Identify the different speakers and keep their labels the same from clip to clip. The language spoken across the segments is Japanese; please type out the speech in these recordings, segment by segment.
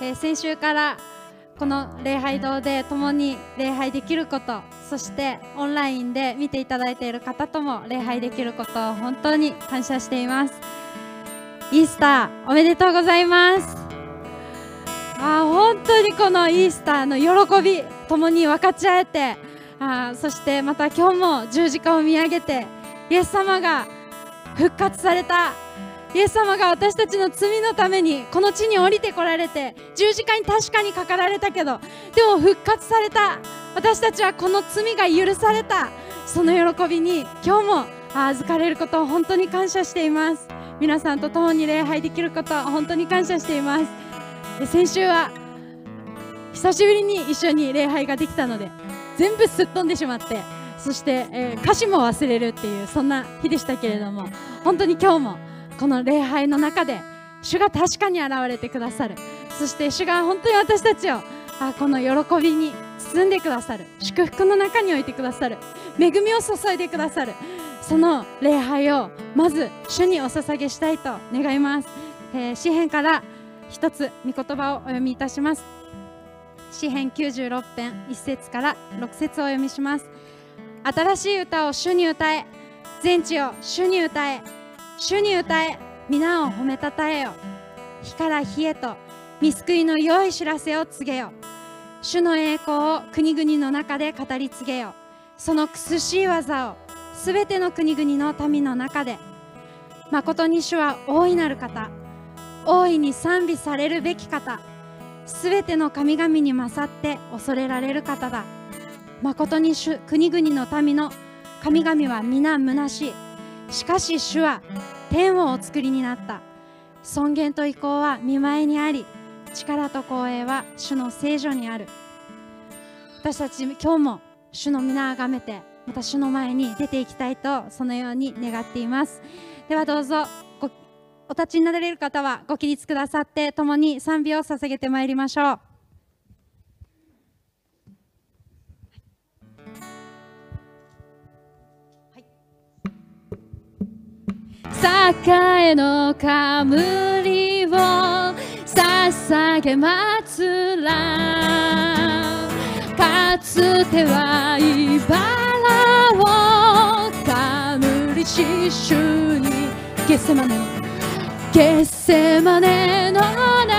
Speaker 1: えー、先週からこの礼拝堂で共に礼拝できることそしてオンラインで見ていただいている方とも礼拝できることを本当に感謝しています。イースターおめでとうございます。あ本当にこのイースターの喜び共に分かち合えてあそしてまた今日も十字架を見上げてイエス様が復活されたイエス様が私たちの罪のためにこの地に降りてこられて十字架に確かにかかられたけどでも復活された。私たちはこの罪が許された。その喜びに今日も預かれることを本当に感謝しています。皆さんと共に礼拝できることを本当に感謝しています。先週は久しぶりに一緒に礼拝ができたので全部すっ飛んでしまってそして、えー、歌詞も忘れるっていうそんな日でしたけれども本当に今日もこの礼拝の中で主が確かに現れてくださる。そして主が本当に私たちをあこの喜びに包んでくださる。祝福の中に置いてくださる。恵みを注いでくださる。その礼拝をまず主にお捧げしたいと願います、えー、詩篇から一つ御言葉をお読みいたします。詩篇96編1節から6節をお読みします。新しい歌を主に歌え。全地を主に歌え。主に歌え皆を褒めたたえよ。火から火へと見救いの良い知らせを告げよ。主の栄光を国々の中で語り継げよ。その苦しい技をすべての国々の民の中で誠に主は大いなる方。大いに賛美されるべき方。すべての神々に勝って恐れられる方だ。誠に主国々の民の神々は皆虚しい。しかし主は天をお作りになった。尊厳と意向は見舞いにあり力と光栄は主の聖女にある。私たち今日も主の皆あがめてまた主の前に出ていきたいとそのように願っています。ではどうぞお立ちになられる方はご起立くださって共に賛美を捧げてまいりましょう。栄の冠を捧げ祭ら。かつては茨を冠し主に。ゲセマネ。ゲセマネのな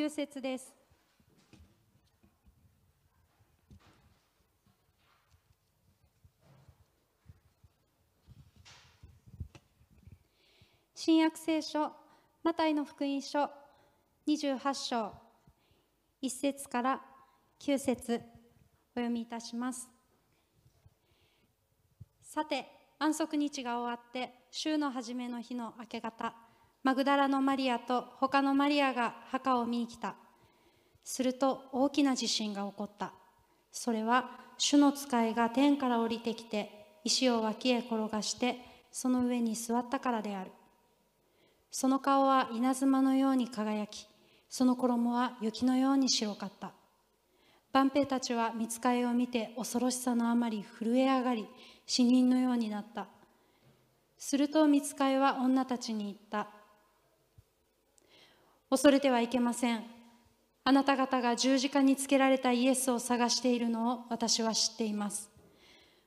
Speaker 1: 9節です。新約聖書マタイの福音書28章1節から9節お読みいたします。さて安息日が終わって週の初めの日の明け方。マグダラのマリアと他のマリアが墓を見に来た。すると大きな地震が起こった。それは主の使いが天から降りてきて石を脇へ転がしてその上に座ったからである。その顔は稲妻のように輝きその衣は雪のように白かった。万兵たちは見つかりを見て恐ろしさのあまり震え上がり死人のようになった。すると見つかりは女たちに言った。恐れてはいけません。あなた方が十字架につけられたイエスを探しているのを私は知っています。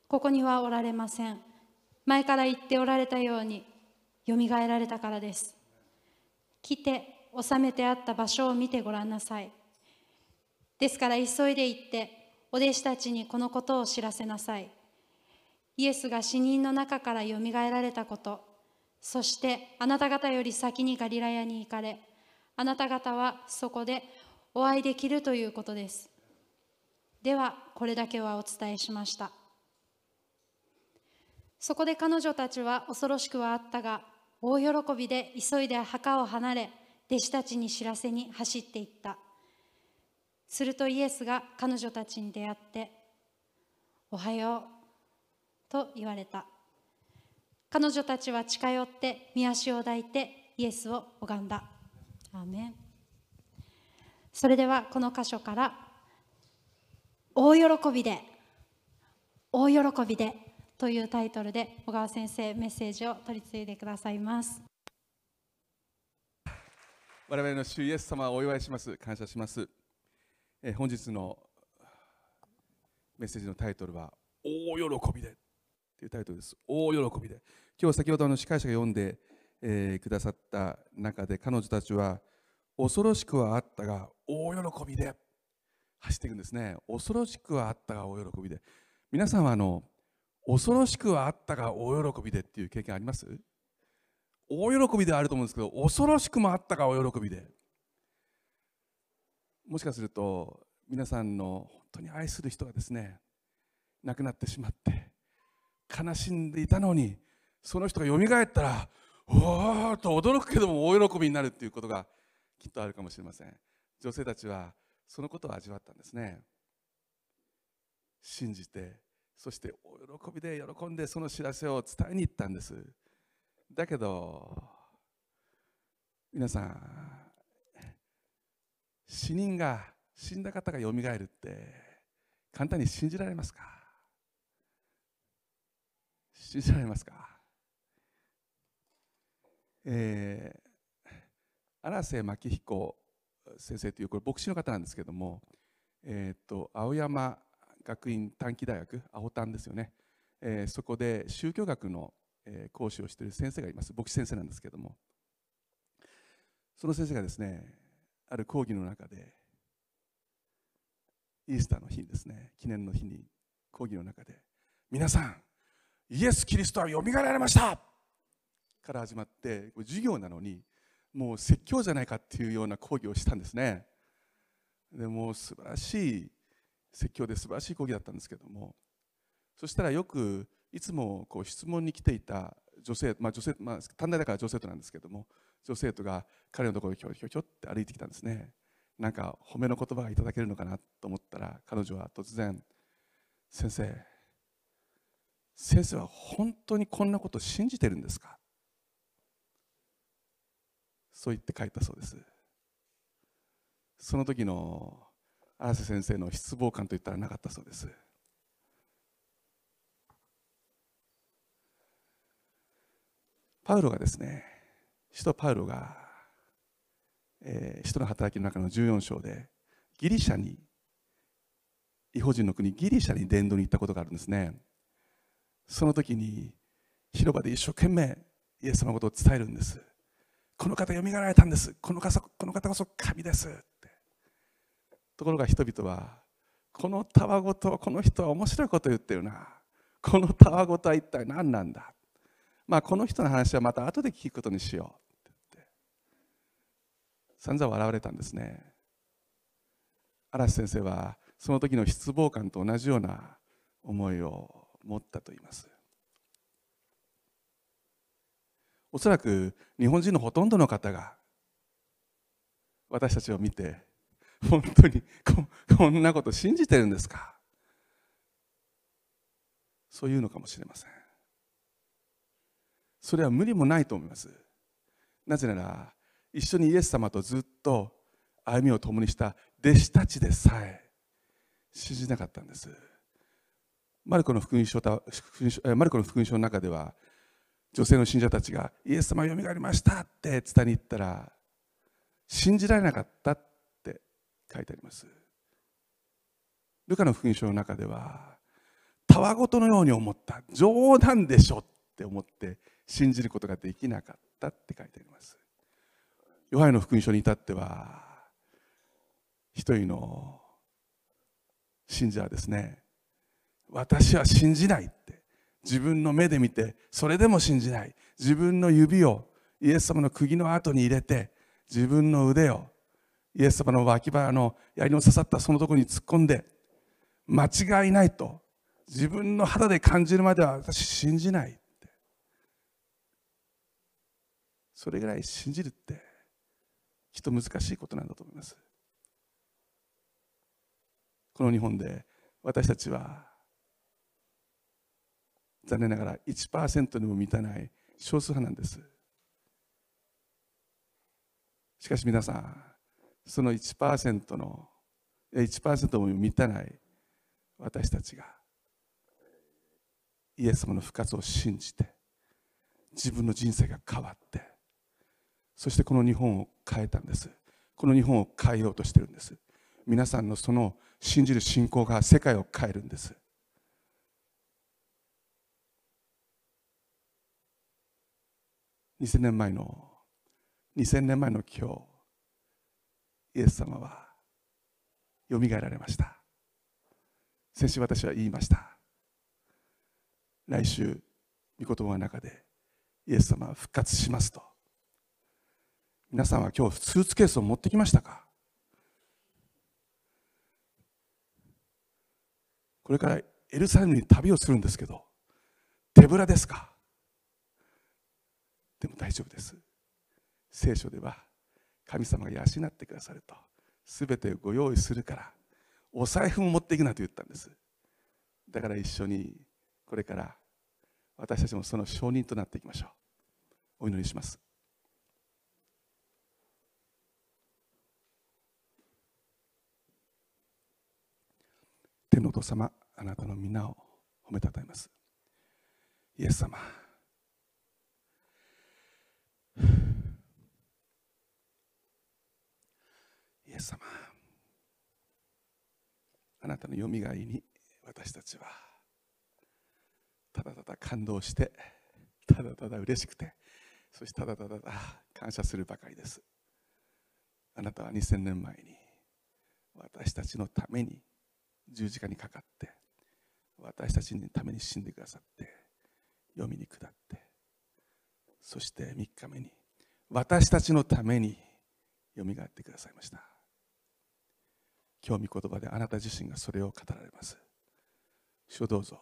Speaker 1: ここにはおられません。前から言っておられたようによみがえられたからです。来て収めてあった場所を見てごらんなさい。ですから急いで行ってお弟子たちにこのことを知らせなさい。イエスが死人の中からよみがえられたこと。そしてあなた方より先にガリラヤに行かれあなた方はそこでお会いできるということです。ではこれだけはお伝えしました。そこで彼女たちは恐ろしくはあったが大喜びで急いで墓を離れ弟子たちに知らせに走っていった。するとイエスが彼女たちに出会って「おはよう」と言われた。彼女たちは近寄って見足を抱いてイエスを拝んだ。アーメンそれではこの箇所から「大喜びで大喜びで」というタイトルで小川先生メッセージを取り継いでくださいます。
Speaker 2: 我々の主イエス様をお祝いします感謝します。え本日のメッセージのタイトルは大喜びでというタイトルです。大喜びで。今日先ほどの司会者が読んで、えー、くださった中で彼女たちは恐ろしくはあったが大喜びで走っていくんですね。恐ろしくはあったが大喜びで。皆さんはあの恐ろしくはあったが大喜びでっていう経験あります？大喜びであると思うんですけど恐ろしくもあったが大喜びで。もしかすると皆さんの本当に愛する人がですね亡くなってしまって悲しんでいたのにその人がよみがえったらおおと驚くけども大喜びになるっていうことがきっとあるかもしれません。女性たちはそのことを味わったんですね。信じてそしてお喜びで喜んでその知らせを伝えに行ったんです。だけど皆さん死人が死んだ方がよみがえるって簡単に信じられますか？信じられますか？えー、荒瀬牧彦先生というこれ牧師の方なんですけども、えーと、青山学院短期大学青短ですよね、えー、そこで宗教学の、えー、講師をしている先生がいます。牧師先生なんですけども。その先生がですねある講義の中でイースターの日にですね記念の日に講義の中で皆さんイエス・キリストはよみがえられましたから始まって授業なのにもう説教じゃないかっていうような講義をしたんですねでも素晴らしい説教で素晴らしい講義だったんですけどもそしたらよくいつもこう質問に来ていた女性、まあ、女性、まあ、短大だから女性となんですけども女性とが彼のところにひょひょひょって歩いてきたんですねなんか褒めの言葉がいただけるのかなと思ったら彼女は突然「先生先生は本当にこんなこと信じてるんですか?」そう言って書いたそうです。その時の荒瀬先生の失望感といったらなかったそうです。パウロがですね使徒パウロが、えー、使徒の働きの中の14章でギリシャに違法人の国ギリシャに伝道に行ったことがあるんですね。その時に広場で一生懸命イエス様のことを伝えるんです。この方よみがられたんです。この方こそ神です。って。ところが人々はこのたわごとこの人は面白いこと言ってるな。このたわごとは一体何なんだ。まあこの人の話はまた後で聞くことにしよう。って言って。散々笑われたんですね。嵐先生はその時の失望感と同じような思いを持ったと言います。おそらく日本人のほとんどの方が私たちを見て本当にこんなこと信じてるんですか？そういうのかもしれません。それは無理もないと思います。なぜなら一緒にイエス様とずっと歩みを共にした弟子たちでさえ信じなかったんです。マルコの福音書マルコの福音書の中では女性の信者たちがイエス様よみがえりましたって伝えに行ったら信じられなかったって書いてあります。ルカの福音書の中ではたわごとのように思った。冗談でしょって思って信じることができなかったって書いてあります。ヨハネの福音書に至っては一人の信者はですね私は信じない。自分の目で見てそれでも信じない。自分の指をイエス様の釘の後に入れて自分の腕をイエス様の脇腹の槍の刺さったそのところに突っ込んで間違いないと自分の肌で感じるまでは私信じないって。それぐらい信じるってきっと難しいことなんだと思います。この日本で私たちは残念ながら1%にも満たない少数派なんです。しかし皆さんその1%の1%も満たない私たちがイエス様の復活を信じて自分の人生が変わってそしてこの日本を変えたんです。この日本を変えようとしてるんです。皆さんのその信じる信仰が世界を変えるんです。2000年前の2000年前の今日イエス様はよみがえられました。先週私は言いました。来週御言葉の中でイエス様は復活しますと。皆さんは今日スーツケースを持ってきましたか？これからエルサレムに旅をするんですけど手ぶらですか？でも大丈夫です。聖書では神様が養ってくださると。全てをご用意するからお財布も持っていくなと言ったんです。だから一緒にこれから私たちもその証人となっていきましょう。お祈りします。天のお父様あなたの皆を褒めたたえます。イエス様。エス様。あなたのよみがえりに私たちはただただ感動してただただ嬉しくてそしてただただ感謝するばかりです。あなたは2000年前に私たちのために十字架にかかって私たちのために死んでくださって読みに下ってそして3日目に私たちのためによみがえってくださいました。今日御言葉であなた自身がそれを語られます。主をどうぞ。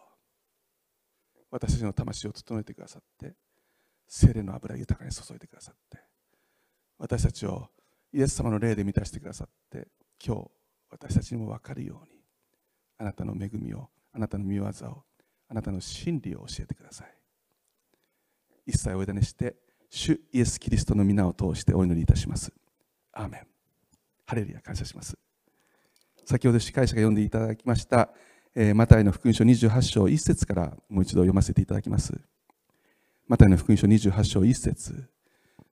Speaker 2: 私たちの魂を整えてくださって精霊の油豊かに注いでくださって私たちをイエス様の霊で満たしてくださって今日私たちにも分かるようにあなたの恵みをあなたの見業をあなたの真理を教えてください。一切お委ねして主イエス・キリストの皆を通してお祈りいたします。アーメン。ハレルヤ感謝します。先ほど司会者が読んでいただきましたえマタイの福音書28章1節からもう一度読ませていただきます。マタイの福音書28章1節。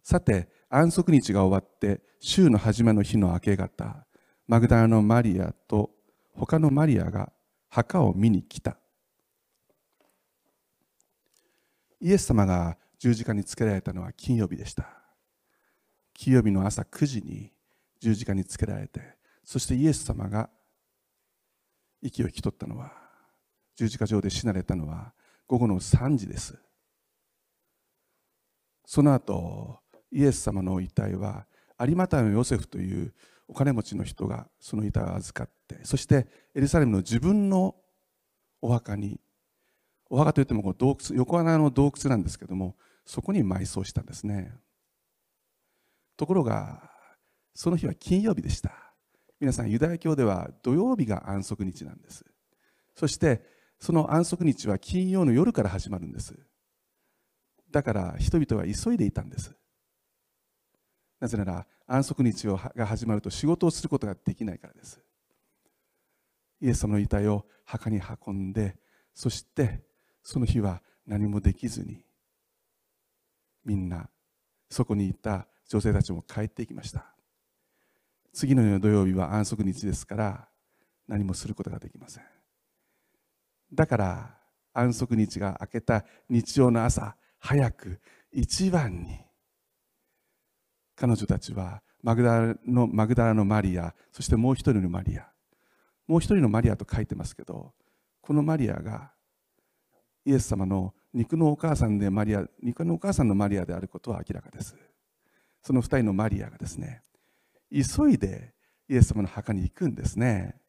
Speaker 2: さて安息日が終わって週の初めの日の明け方マグダラのマリアと他のマリアが墓を見に来た。イエス様が十字架につけられたのは金曜日でした。金曜日の朝9時に十字架につけられてそしてイエス様が息を引き取ったのは十字架上で死なれたのは午後の3時です。その後イエス様の遺体は有馬太のヨセフというお金持ちの人がその遺体を預かってそしてエルサレムの自分のお墓にお墓といってもこう洞窟横穴の洞窟なんですけどもそこに埋葬したんですね。ところがその日は金曜日でした。皆さんユダヤ教では土曜日が安息日なんです。そしてその安息日は金曜の夜から始まるんです。だから人々は急いでいたんです。なぜなら安息日が始まると仕事をすることができないからです。イエス様の遺体を墓に運んでそしてその日は何もできずにみんなそこにいた女性たちも帰っていきました。次の土曜日は安息日ですから何もすることができません。だから安息日が明けた日曜の朝早く一番に彼女たちはマグダラのマグダラのマリアそしてもう一人のマリア。もう一人のマリアと書いてますけどこのマリアがイエス様の肉のお母さんでマリア肉のお母さんのマリアであることは明らかです。その二人のマリアがですね急いでイエス様の墓に行くんですね。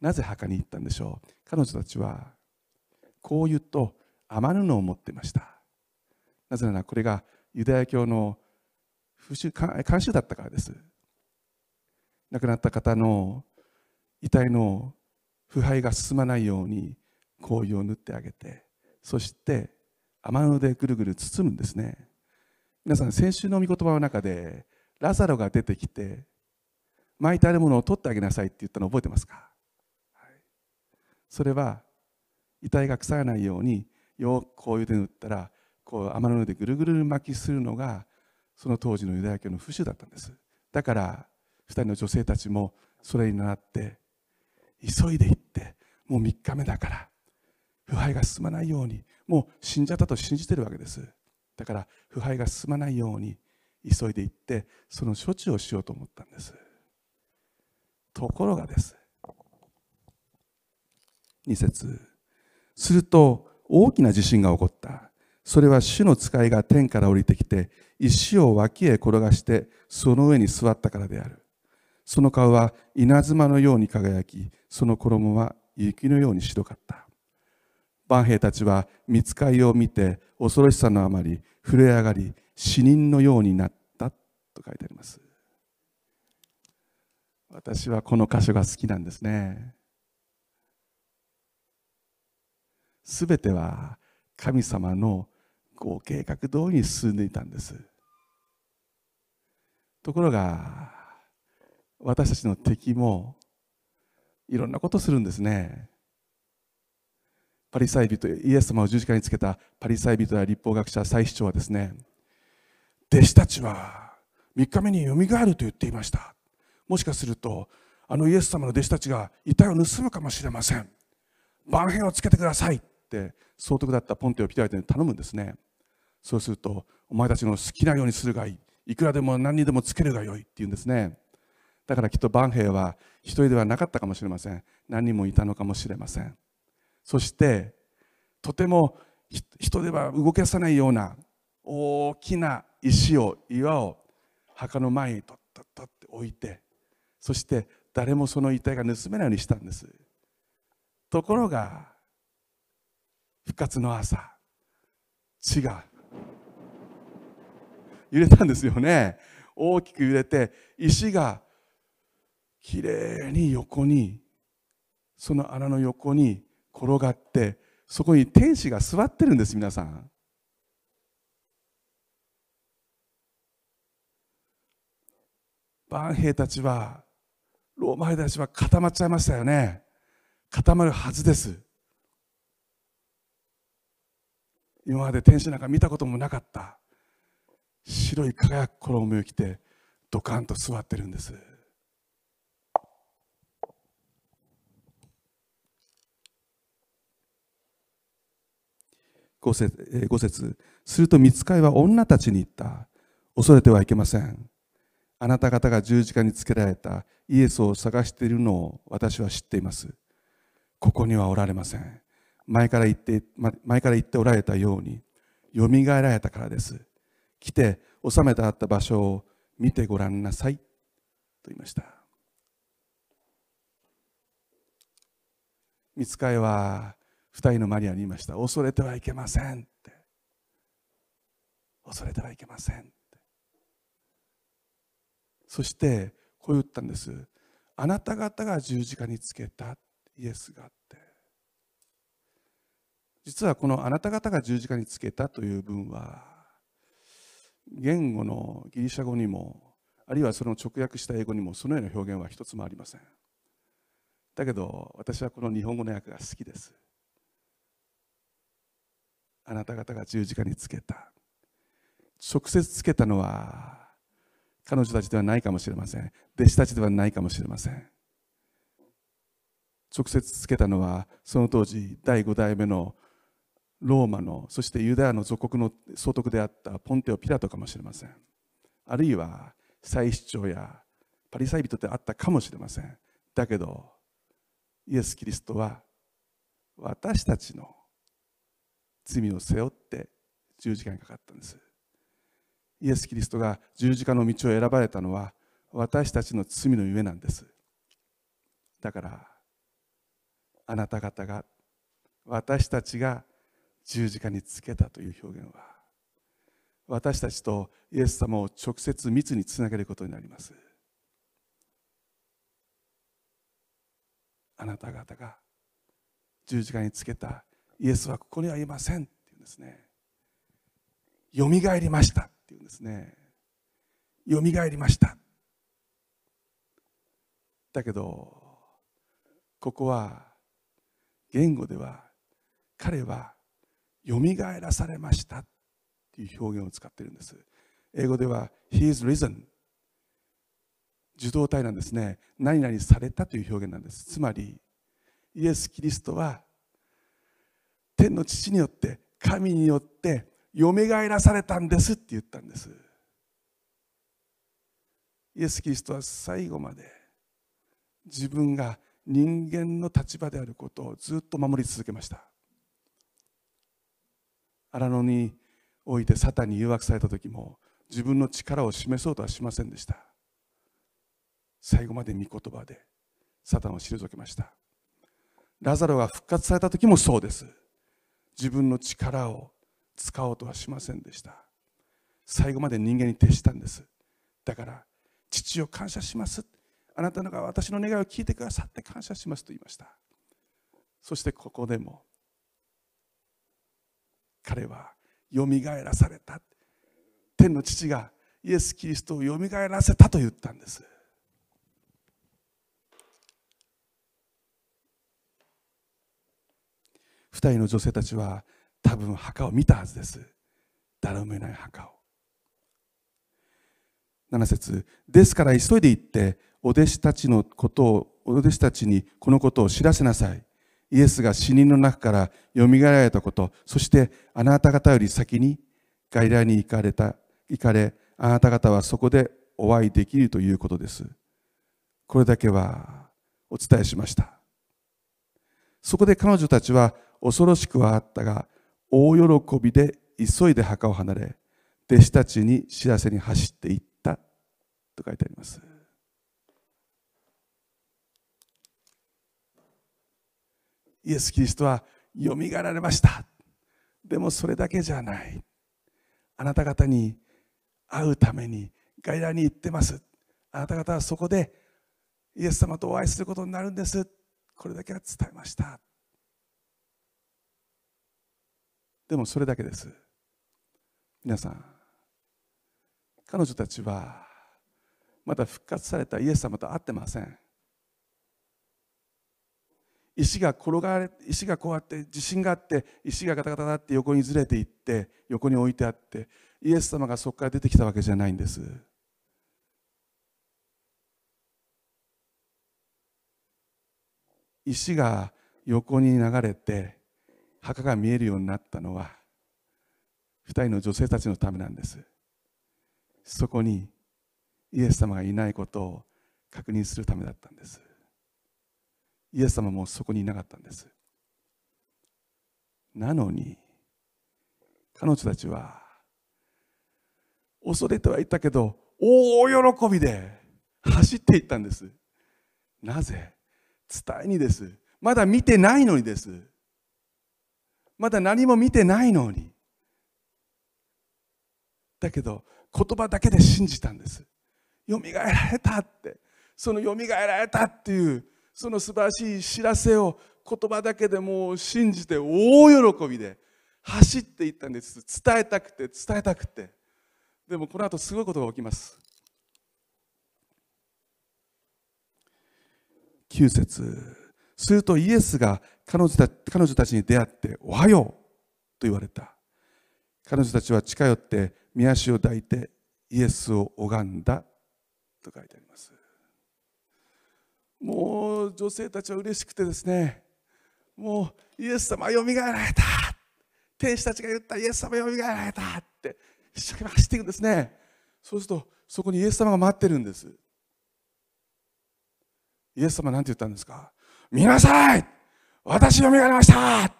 Speaker 2: なぜ墓に行ったんでしょう？彼女たちは香油と雨布を持っていました。なぜならこれがユダヤ教の慣習だったからです。亡くなった方の遺体の腐敗が進まないように香油を塗ってあげてそして雨布でぐるぐる包むんですね。皆さん先週の御言葉の中でラザロが出てきて巻いてあるものを取ってあげなさいって言ったの覚えてますか、はい、それは遺体が腐らないようによく香油で塗ったらこう雨布でぐるぐる巻きするのがその当時のユダヤ教の風習だったんです。だから2人の女性たちもそれに倣って急いで行ってもう3日目だから腐敗が進まないようにもう死んじゃったと信じてるわけです。だから腐敗が進まないように急いで行ってその処置をしようと思ったんです。ところがです。2節。すると大きな地震が起こった。それは主の使いが天から降りてきて石を脇へ転がしてその上に座ったからである。その顔は稲妻のように輝きその衣は雪のように白かった。万兵たちは見つかりを見て恐ろしさのあまり震え上がり死人のようになったと書いてあります。私はこの箇所が好きなんですね。すべては神様のご計画通りに進んでいたんです。ところが私たちの敵もいろんなことするんですね。パリサイ人イエス様を十字架につけたパリサイ人や立法学者祭司長はですね弟子たちは3日目によみがえると言っていましたもしかするとあのイエス様の弟子たちが遺体を盗むかもしれません。万兵をつけてくださいって総督だったポンテオ・ピライテに頼むんですね。そうするとお前たちの好きなようにするがいい。いくらでも何にでもつけるがよいって言うんですね。だからきっと万兵は一人ではなかったかもしれません。何人もいたのかもしれません。そしてとても人では動かさないような大きな石を岩を墓の前にとっとっとって置いてそして誰もその遺体が盗めないようにしたんです。ところが復活の朝地が揺れたんですよね。大きく揺れて石がきれいに横にその穴の横に転がってそこに天使が座ってるんです皆さん。万兵たちはローマ兵たちは固まっちゃいましたよね。固まるはずです。今まで天使なんか見たこともなかった。白い輝く衣を着てドカンと座ってるんです。5節 ,5 節。すると見つかいは女たちに言った。恐れてはいけません。あなた方が十字架につけられたイエスを探しているのを私は知っています。ここにはおられません。前から言って前から言っておられたようによみがえられたからです。来て収めてあった場所を見てごらんなさい。と言いました。見つかいは二人のマリアに言いました。恐れてはいけませんって。恐れてはいけません。そしてこう言ったんです。あなた方が十字架につけたイエスがあって。実はこのあなた方が十字架につけたという文は言語のギリシャ語にもあるいはその直訳した英語にもそのような表現は一つもありません。だけど私はこの日本語の訳が好きです。あなた方が十字架につけた。直接つけたのは彼女たちではないかもしれません。弟子たちではないかもしれません。直接つけたのはその当時第5代目のローマのそしてユダヤの属国の総督であったポンテオ・ピラトかもしれません。あるいは祭司長やパリサイ人であったかもしれません。だけどイエス・キリストは私たちの罪を背負って十字架にかかったんです。イエス・キリストが十字架の道を選ばれたのは私たちの罪のゆえなんです。だからあなた方が私たちが十字架につけたという表現は私たちとイエス様を直接密につなげることになります。あなた方が十字架につけたイエスはここにはいませんっていうんですね。よみがえりました。っていうんですね。よみがえりました。だけどここは言語では彼はよみがえらされましたという表現を使っているんです。英語では He is risen 受動体なんですね。何々されたという表現なんです。つまりイエス・キリストは天の父によって神によってよみがえらされたんですって言ったんです。イエス・キリストは最後まで自分が人間の立場であることをずっと守り続けました。荒野においてサタンに誘惑された時も自分の力を示そうとはしませんでした。最後まで御言葉でサタンを退けました。ラザロが復活された時もそうです。自分の力を使おうとはしませんでした。最後まで人間に徹したんです。だから父を感謝します。あなたのが私の願いを聞いてくださって感謝しますと言いました。そしてここでも彼はよみがえらされた。天の父がイエス・キリストをよみがえらせたと言ったんです。二人の女性たちは多分墓を見たはずです。誰も見ない墓を。7節。ですから急いで行ってお弟子たちのことをお弟子たちにこのことを知らせなさい。イエスが死人の中からよみがえられたことそしてあなた方より先にガイラに行かれた行かれあなた方はそこでお会いできるということです。これだけはお伝えしました。そこで彼女たちは恐ろしくはあったが大喜びで急いで墓を離れ弟子たちに知らせに走っていった。と書いてあります。イエス・キリストはよみがえられました。でもそれだけじゃない。あなた方に会うために外来に行ってます。あなた方はそこでイエス様とお会いすることになるんです。これだけは伝えました。でもそれだけです。皆さん彼女たちはまだ復活されたイエス様と会ってません。石が転がれ石がこうやって地震があって石がガタガタだって横にずれていって横に置いてあってイエス様がそこから出てきたわけじゃないんです。石が横に流れて墓が見えるようになったのは二人の女性たちのためなんです。そこにイエス様がいないことを確認するためだったんです。イエス様もそこにいなかったんです。なのに彼女たちは恐れてはいたけど大喜びで走っていったんです。なぜ？伝えにです。まだ見てないのにです。まだ何も見てないのに。だけど言葉だけで信じたんです。よみがえられたって。そのよみがえられたっていうその素晴らしい知らせを言葉だけでもう信じて大喜びで走っていったんです。伝えたくて伝えたくて。でもこの後すごいことが起きます。9節するとイエスが彼女た彼女たちに出会って「おはよう」と言われた。彼女たちは近寄って御足を抱いてイエスを拝んだと書いてあります。もう女性たちは嬉しくてですね。もうイエス様よみがえられた。天使たちが言ったイエス様よみがえられたって一生懸命走っていくんですね。そうするとそこにイエス様が待ってるんです。イエス様なんて言ったんですか？見なさい。私よみがえりました。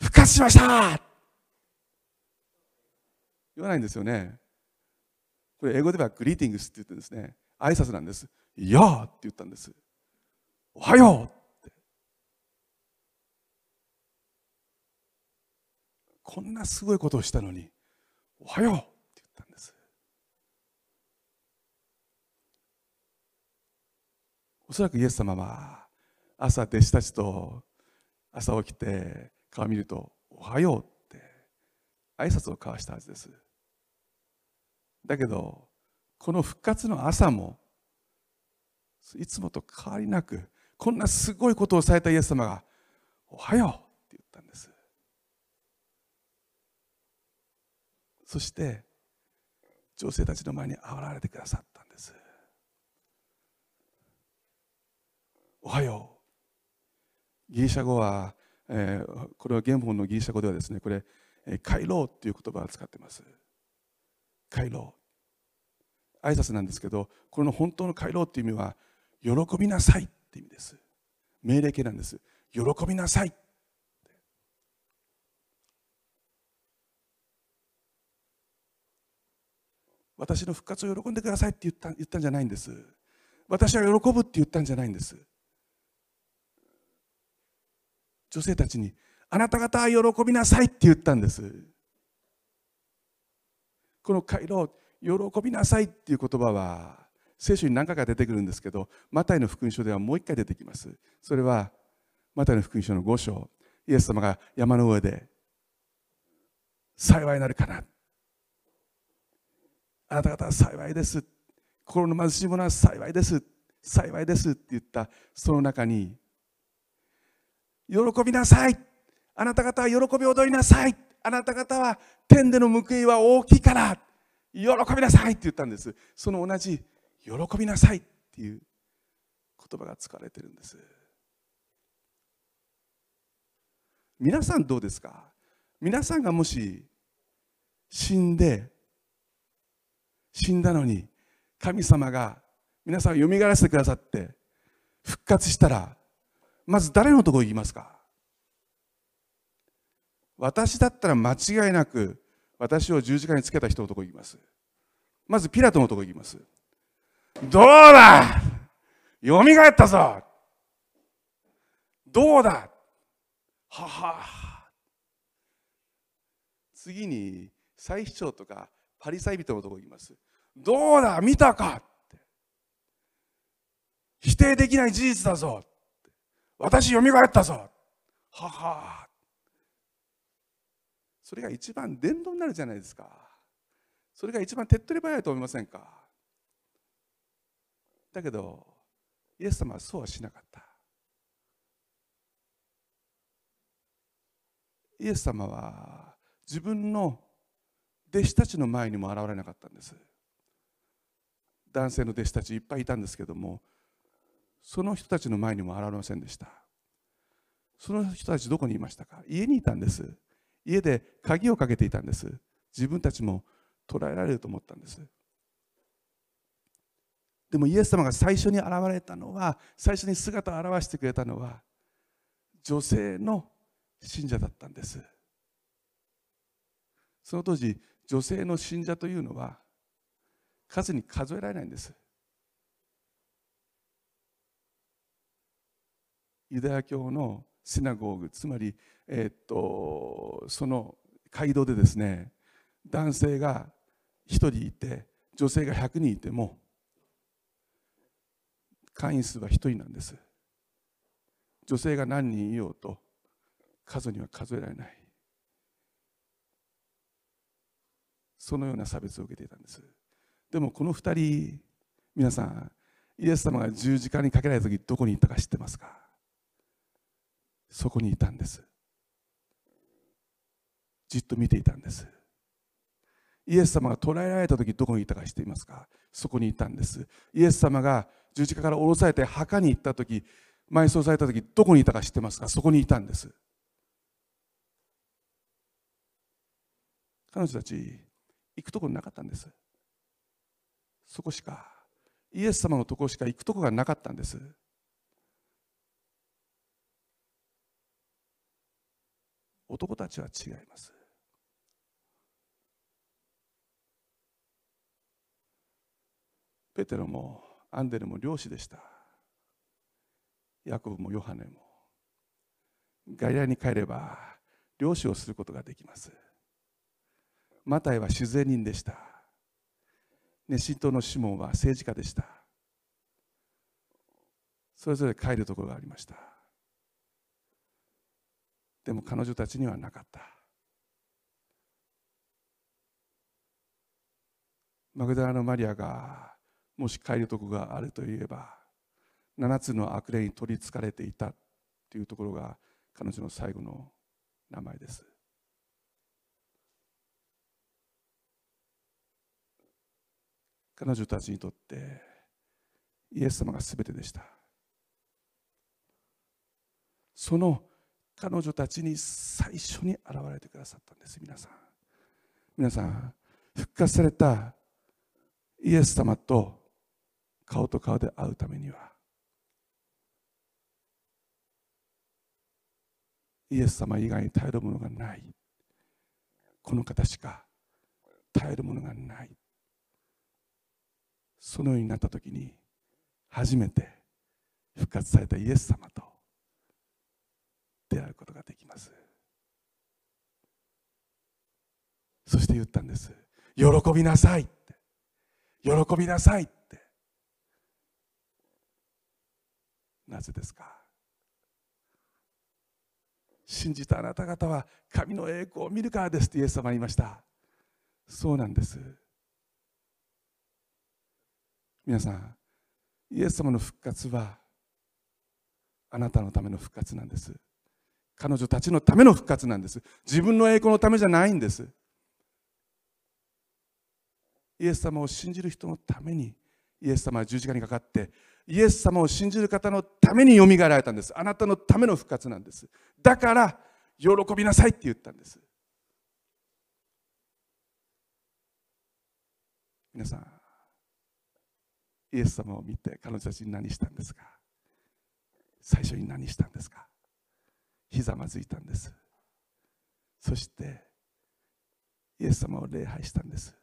Speaker 2: 復活しました。言わないんですよね。これ英語ではグリーティングスって言ってですね。挨拶なんです。いやーって言ったんです。おはようって。こんなすごいことをしたのにおはようって言ったんです。おそらくイエス様は朝弟子たちと朝起きて顔見ると「おはよう」って挨拶を交わしたはずです。だけどこの復活の朝もいつもと変わりなくこんなすごいことをされたイエス様が「おはよう」って言ったんです。そして女性たちの前に現れてくださったんです。おはよう。ギリシャ語は、えー、これは原本のギリシャ語ではですねこれ回廊っていう言葉を使ってます。回廊挨拶なんですけどこの本当の回廊っていう意味は喜びなさいって意味です。命令形なんです。喜びなさい。私の復活を喜んでくださいって言った言ったんじゃないんです。私は喜ぶって言ったんじゃないんです。女性たちにあなた方は喜びなさいって言ったんです。この回路喜びなさいっていう言葉は聖書に何回か出てくるんですけどマタイの福音書ではもう一回出てきます。それはマタイの福音書の5章イエス様が山の上で幸いなるかなあなた方は幸いです。心の貧しい者は幸いです。幸いですって言ったその中に喜びなさい。あなた方は喜び踊りなさい。あなた方は天での報いは大きいから。喜びなさいって言ったんです。その同じ喜びなさいっていう言葉が使われてるんです。皆さんどうですか？皆さんがもし死んで死んだのに神様が皆さんをよみがえらせてくださって復活したらまず誰のところ行きますか？私だったら間違いなく私を十字架につけた人のところ行きます。まずピラトのところ行きます。どうだ？よみがえったぞ！どうだ？はは。次に祭司長とかパリサイ人のところ行きます。どうだ？見たか否定できない事実だぞ！私よみがえったぞ。はは。それが一番伝道になるじゃないですか。それが一番手っ取り早いと思いませんか。だけどイエス様はそうはしなかった。イエス様は自分の弟子たちの前にも現れなかったんです。男性の弟子たちいっぱいいたんですけどもその人たちの前にも現れませんでした。その人たちどこにいましたか？家にいたんです。家で鍵をかけていたんです。自分たちも捕らえられると思ったんです。でもイエス様が最初に現れたのは最初に姿を現してくれたのは女性の信者だったんです。その当時女性の信者というのは数に数えられないんです。ユダヤ教のシナゴーグつまり、えー、っとその街道でですね男性が1人いて女性が100人いても会員数は1人なんです。女性が何人いようと数には数えられない。そのような差別を受けていたんです。でもこの2人皆さんイエス様が十字架にかけられた時どこに行ったか知ってますか？そこにいたんです。じっと見ていたんです。イエス様が捕らえられた時どこにいたか知っていますか？そこにいたんです。イエス様が十字架から降ろされて墓に行った時埋葬された時どこにいたか知ってますか？そこにいたんです。彼女たち行くところなかったんです。そこしかイエス様のところしか行くとこがなかったんです。男たちは違います。ペテロもアンデルも漁師でした。ヤコブもヨハネも。ガリラに帰れば漁師をすることができます。マタイは主税人でした。熱心党のシモンは政治家でした。それぞれ帰るところがありました。でも彼女たちにはなかった。マグダラのマリアがもし帰るとこがあるといえば7つの悪霊に取りつかれていたというところが彼女の最後の名前です。彼女たちにとってイエス様が全てでした。その彼女たちに最初に現れてくださったんです。皆さん。皆さん復活されたイエス様と顔と顔で会うためにはイエス様以外に頼るものがない。この方しか頼るものがない。そのようになった時に初めて復活されたイエス様と出会うことができます。そして言ったんです。喜びなさいって。喜びなさいって。なぜですか？信じたあなた方は神の栄光を見るからですってイエス様は言いました。そうなんです。皆さんイエス様の復活はあなたのための復活なんです。彼女たちのための復活なんです。自分の栄光のためじゃないんです。イエス様を信じる人のためにイエス様は十字架にかかってイエス様を信じる方のためによみがえられたんです。あなたのための復活なんです。だから喜びなさいって言ったんです。皆さんイエス様を見て彼女たちに何したんですか？最初に何したんですか？ひざまずいたんです。そしてイエス様を礼拝したんです。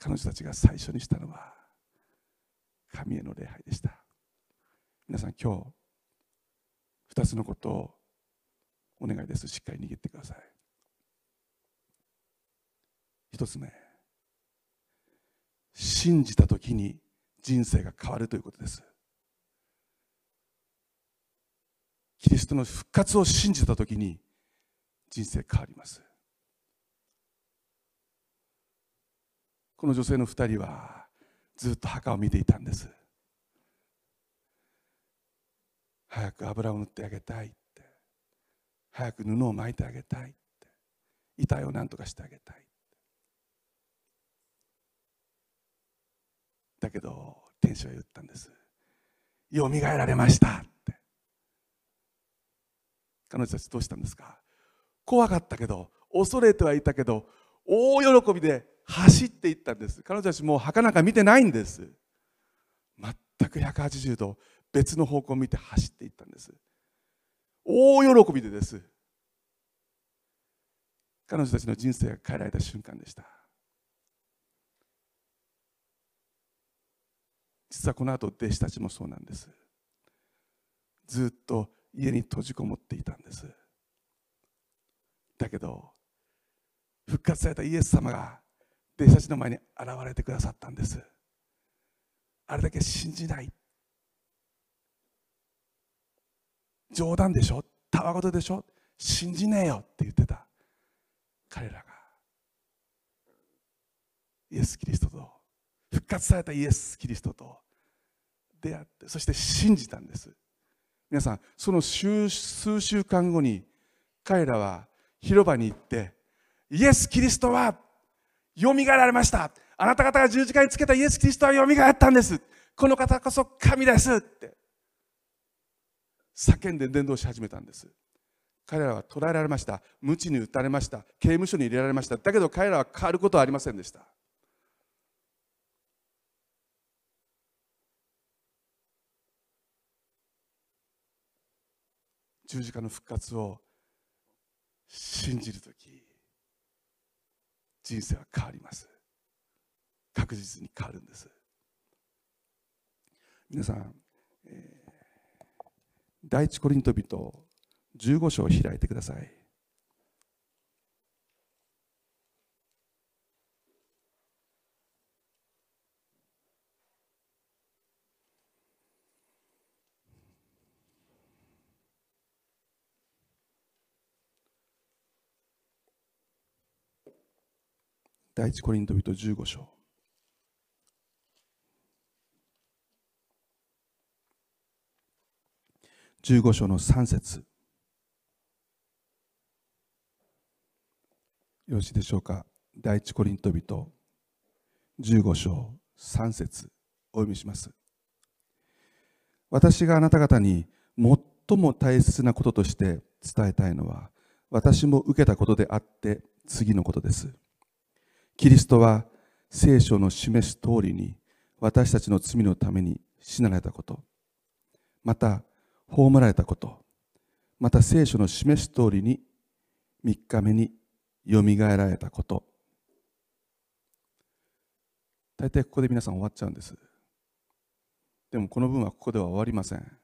Speaker 2: 彼女たちが最初にしたのは神への礼拝でした。皆さん今日2つのことをお願いです。しっかり握ってください。1つ目信じた時に人生が変わるということです。キリストの復活を信じた時に人生変わります。この女性の2人はずっと墓を見ていたんです。早く油を塗ってあげたいって。早く布を巻いてあげたいって。遺体を何とかしてあげたいだけど天使は言ったんです。よみがえられました。彼女たちどうしたんですか？怖かったけど恐れてはいたけど大喜びで走っていったんです。彼女たちもう墓なんか見てないんです。全く180度別の方向を見て走っていったんです。大喜びでです。彼女たちの人生が変えられた瞬間でした。実はこの後弟子たちもそうなんです。ずっと家に閉じこもっていたんです。だけど復活されたイエス様が弟子たちの前に現れてくださったんです。あれだけ信じない。冗談でしょ？たわごとでしょ？信じねえよって言ってた。彼らがイエス・キリストと復活されたイエス・キリストと出会ってそして信じたんです。皆さんその数週間後に彼らは広場に行ってイエス・キリストはよみがえられました。あなた方が十字架につけたイエス・キリストはよみがえったんです。この方こそ神ですって。叫んで伝道し始めたんです。彼らは捕らえられました。鞭に打たれました。刑務所に入れられました。だけど彼らは変わることはありませんでした。十字架の復活を信じるとき人生は変わります。確実に変わるんです。皆さん、えー、第一コリント人15章を開いてください。第一コリント人15章。15章の3節。よろしいでしょうか？第一コリント人15章3節。お読みします。私があなた方に最も大切なこととして伝えたいのは私も受けたことであって次のことです。キリストは聖書の示す通りに私たちの罪のために死なれたこと、また葬られたこと、また聖書の示す通りに3日目によみがえられたこと。大体ここで皆さん終わっちゃうんです。でもこの文はここでは終わりません。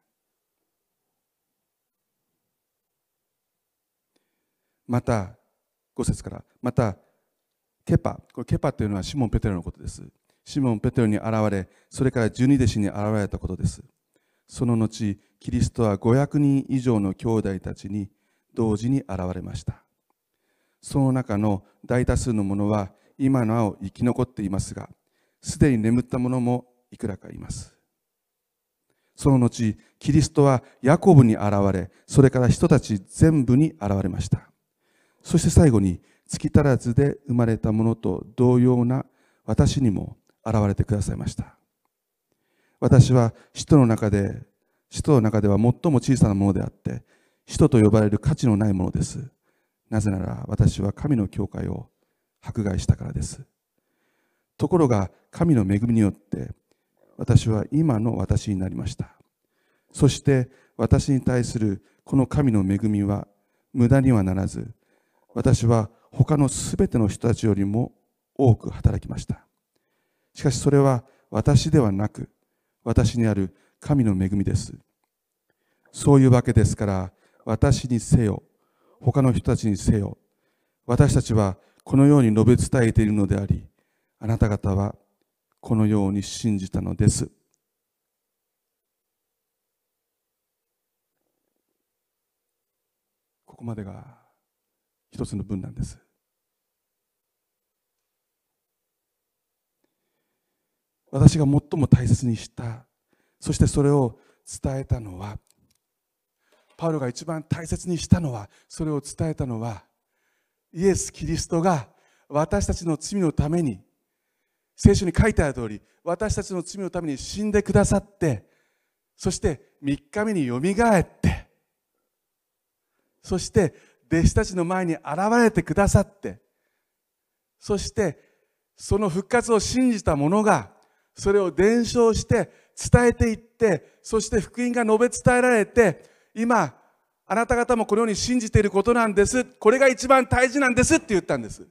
Speaker 2: また、5節から、またケパ、これケパというのはシモン・ペテロのことです。シモン・ペテロに現れ、それから十二弟子に現れたことです。その後、キリストは500人以上の兄弟たちに同時に現れました。その中の大多数の者は今なお生き残っていますが、すでに眠った者もいくらかいます。その後、キリストはヤコブに現れ、それから人たち全部に現れました。そして最後に、月足らずで生まれたものと同様な私にも現れてくださいました。私は使徒の中で、使徒の中では最も小さなものであって、使徒と呼ばれる価値のないものです。なぜなら私は神の教会を迫害したからです。ところが神の恵みによって私は今の私になりました。そして私に対するこの神の恵みは無駄にはならず、私は他のすべての人たちよりも多く働きました。しかしそれは私ではなく、私にある神の恵みです。そういうわけですから、私にせよ、他の人たちにせよ、私たちはこのように述べ伝えているのであり、あなた方はこのように信じたのです。ここまでが一つの文なんです。私が最も大切にしたそしてそれを伝えたのはパウロが一番大切にしたのはそれを伝えたのはイエス・キリストが私たちの罪のために聖書に書いてある通り私たちの罪のために死んでくださってそして3日目によみがえってそして弟子たちの前に現れてくださってそしてその復活を信じた者がそれを伝承して伝えていってそして福音が述べ伝えられて今あなた方もこのように信じていることなんです。これが一番大事なんですって言ったんです。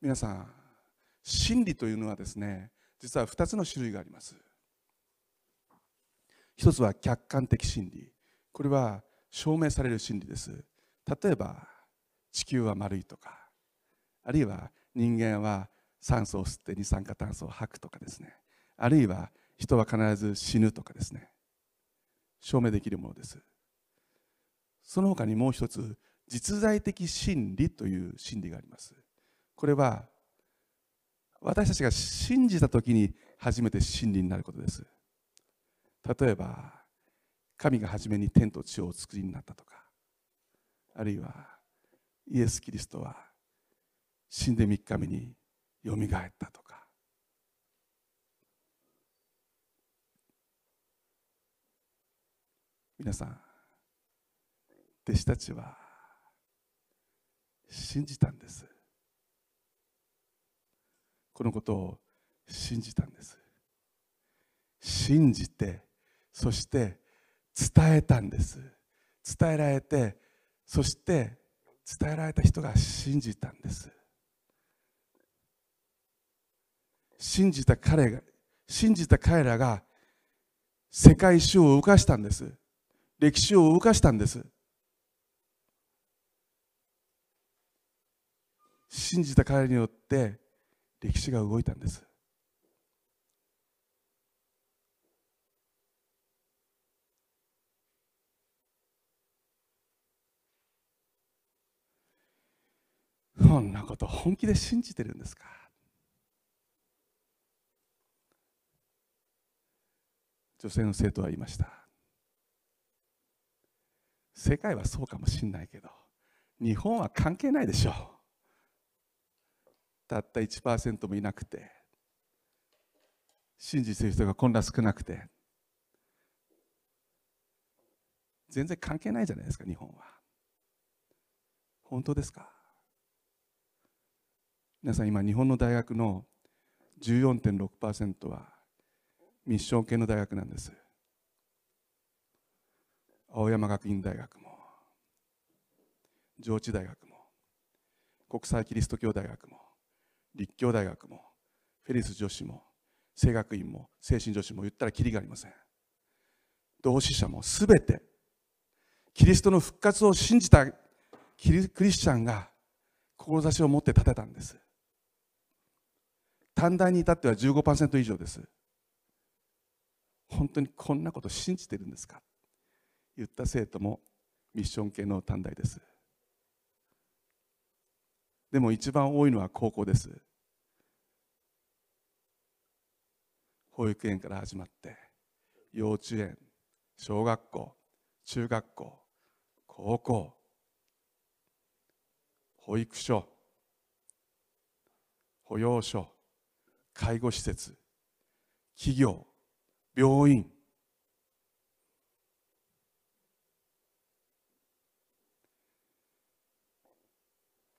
Speaker 2: 皆さん真理というのはですね実は2つの種類があります。一つは客観的真理。これは証明される真理です。例えば地球は丸いとかあるいは人間は酸素を吸って二酸化炭素を吐くとかですね。あるいは人は必ず死ぬとかですね。証明できるものです。その他にもう一つ実在的真理という真理があります。これは私たちが信じた時に初めて真理になることです。例えば神が初めに天と地をお作りになったとかあるいはイエス・キリストは死んで3日目によみがえったとか。皆さん弟子たちは信じたんです。このことを信じたんです。信じてそして伝えたんです。伝えられてそして伝えられた人が信じたんです。信じた彼が信じた彼らが世界史を動かしたんです。歴史を動かしたんです。信じた彼によって歴史が動いたんです。そんなこと本気で信じてるんですか？女性の生徒は言いました。世界はそうかもしれないけど日本は関係ないでしょう。たった1%もいなくて信じてる人がこんな少なくて全然関係ないじゃないですか日本は。本当ですか？皆さん今日本の大学の14.6%はミッション系の大学なんです。青山学院大学も上智大学も国際キリスト教大学も立教大学もフェリス女子も聖学院も精神女子も言ったらきりがありません。同志社もすべてキリストの復活を信じたキリクリスチャンが志を持って建てたんです。短大に至っては15%以上です。本当にこんなこと信じてるんですか？言った生徒もミッション系の短大です。でも一番多いのは高校です。保育園から始まって幼稚園小学校中学校高校保育所保養所介護施設企業病院。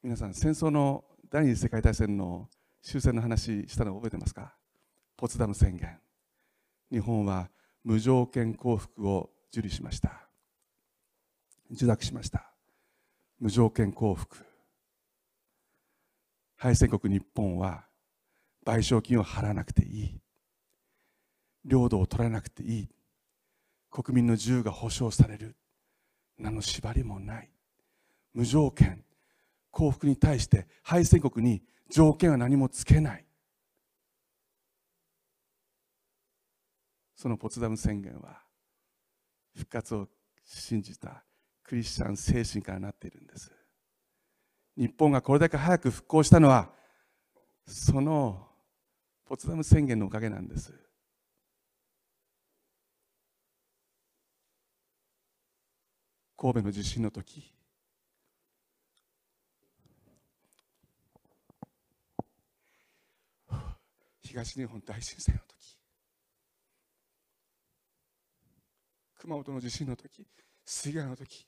Speaker 2: 皆さん戦争の第二次世界大戦の終戦の話したの覚えてますか？ポツダム宣言。日本は無条件降伏を受理しました。受諾しました。無条件降伏。敗戦国日本は賠償金を払わなくていい。領土を取らなくていい。国民の自由が保障される。何の縛りもない。無条件。幸福に対して敗戦国に条件は何もつけない。そのポツダム宣言は復活を信じたクリスチャン精神からなっているんです。日本がこれだけ早く復興したのはそのポツダム宣言のおかげなんです。神戸の地震の時。東日本大震災の時。熊本の地震の時。水害の時。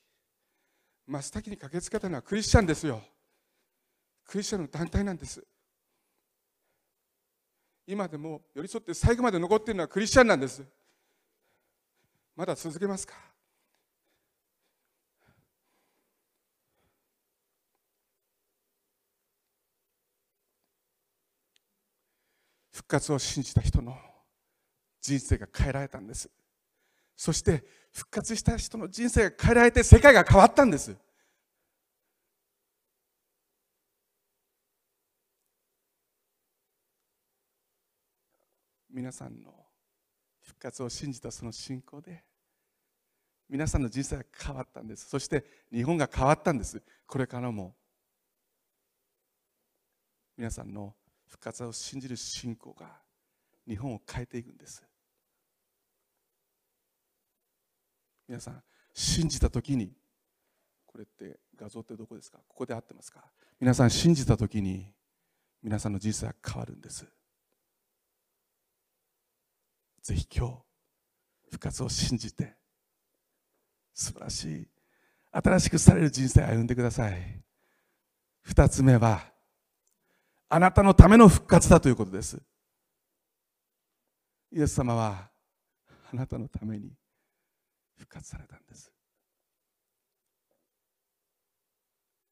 Speaker 2: 真っ先に駆けつけたのはクリスチャンですよ。クリスチャンの団体なんです。今でも寄り添って最後まで残っているのはクリスチャンなんです。まだ続けますか？復活を信じた人の人生が変えられたんです。そして復活した人の人生が変えられて世界が変わったんです。皆さんの復活を信じたその信仰で皆さんの人生が変わったんです。そして日本が変わったんです。これからも皆さんの復活を信じる信仰が日本を変えていくんです。皆さん信じた時にこれって画像ってどこですか？ここで合ってますか？皆さん信じた時に皆さんの人生が変わるんです。ぜひ今日復活を信じて素晴らしい新しくされる人生を歩んでください。二つ目はあなたのための復活だということです。イエス様はあなたのために復活されたんです。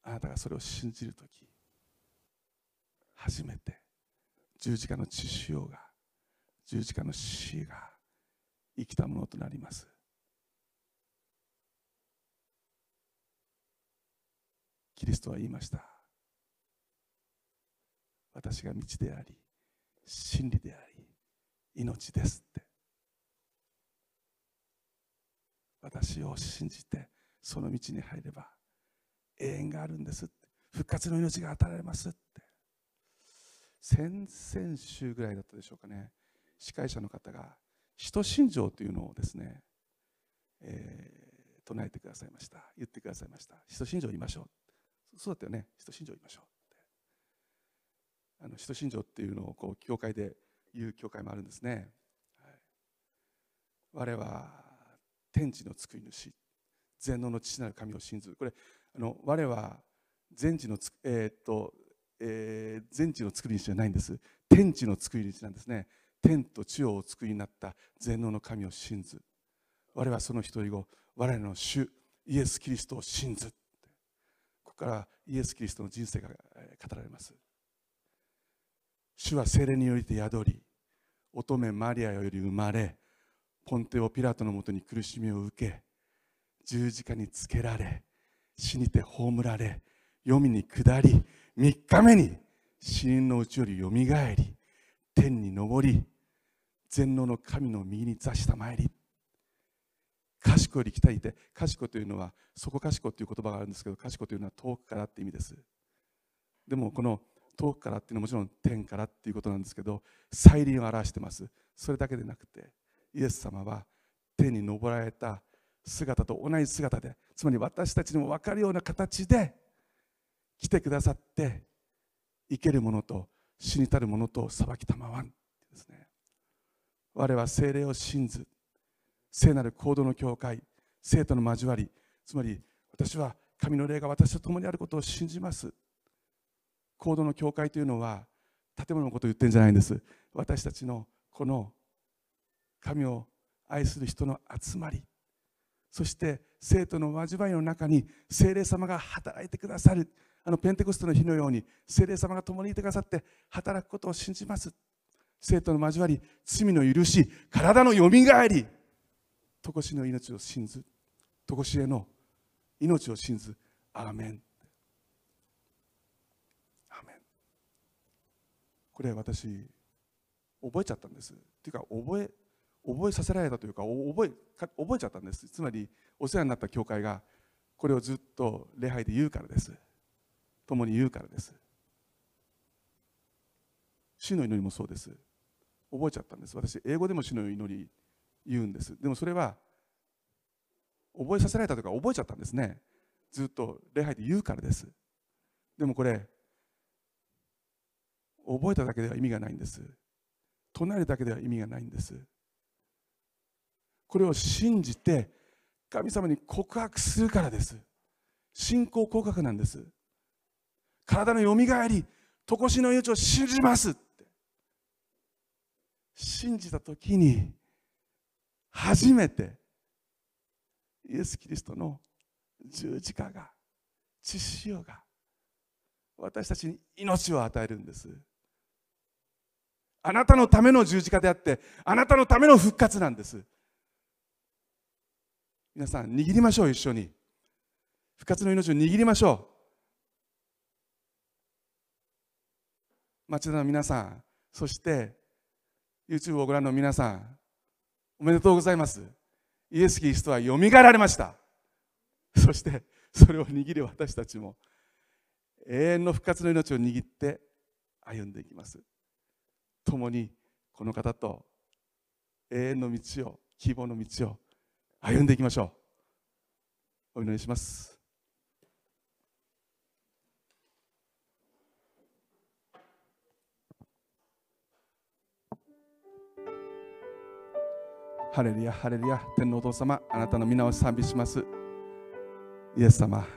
Speaker 2: あなたがそれを信じるとき初めて十字架の血潮が十字架の死が生きたものとなります。キリストは言いました。私が道であり真理であり命ですって。私を信じてその道に入れば永遠があるんですって。復活の命が与えられますって。先々週ぐらいだったでしょうかね。司会者の方が使徒信条というのをですね、えー、唱えてくださいました。言ってくださいました。使徒信条言いましょう。そうだったよね。使徒信条言いましょう。あの使徒信条っていうのをこう教会で言う教会もあるんですね、はい、我は天地の作り主。全能の父なる神を信ずる。これあの我は全地のつ、えー、っとえー、全地の作り主じゃないんです。天地の作り主なんですね。天と地をお作りになった全能の神を信ず。我はその一人後我らの主イエス・キリストを信ずここからイエス・キリストの人生が語られます。主は精霊によりて宿り乙女マリアより生まれポンテオ・ピラトのもとに苦しみを受け十字架につけられ死にて葬られ黄泉に下り3日目に死人のうちよりよみがえり天に昇り全能の神の右に座したまいり。賢い力たいて賢というのはそこ賢という言葉があるんですけど賢というのは遠くからって意味です。でもこの遠くからっていうのはもちろん天からっていうことなんですけど再臨を表してます。それだけでなくてイエス様は天に昇られた姿と同じ姿でつまり私たちにも分かるような形で来てくださって生けるものと死にたるものと裁きたまわんですね。我は精霊を信ず聖なる行動の教会生徒の交わりつまり私は神の霊が私と共にあることを信じます。行動の教会というのは建物のことを言ってるんじゃないんです。私たちのこの神を愛する人の集まりそして生徒の交わりの中に精霊様が働いてくださる。あのペンテコステの日のように精霊様が共にいてくださって働くことを信じます。生徒の交わり罪の許し体のよみがえり常しの命を信ず常しえの命を信ず。アーメン。これ私覚えちゃったんです。っていうか覚え覚えさせられたというか覚え覚えちゃったんです。つまりお世話になった教会がこれをずっと礼拝で言うからです。共に言うからです。主の祈りもそうです。覚えちゃったんです。私英語でも主の祈り言うんです。でもそれは覚えさせられたとか覚えちゃったんですね。ずっと礼拝で言うからです。でもこれ覚えただけでは意味がないんです。唱えるだけでは意味がないんです。これを信じて神様に告白するからです。信仰告白なんです。体のよみがえり常しの命を信じますって。信じた時に初めてイエス・キリストの十字架が血潮が私たちに命を与えるんです。あなたのための十字架であってあなたのための復活なんです。皆さん握りましょう一緒に。復活の命を握りましょう。町田の皆さんそして YouTube をご覧の皆さんおめでとうございます。イエス・キリストはよみがえられました。そしてそれを握る私たちも永遠の復活の命を握って歩んでいきます。共にこの方と永遠の道を希望の道を歩んでいきましょう。お祈りします。ハレルヤハレルヤ天皇お父様あなたの皆を賛美します。イエス様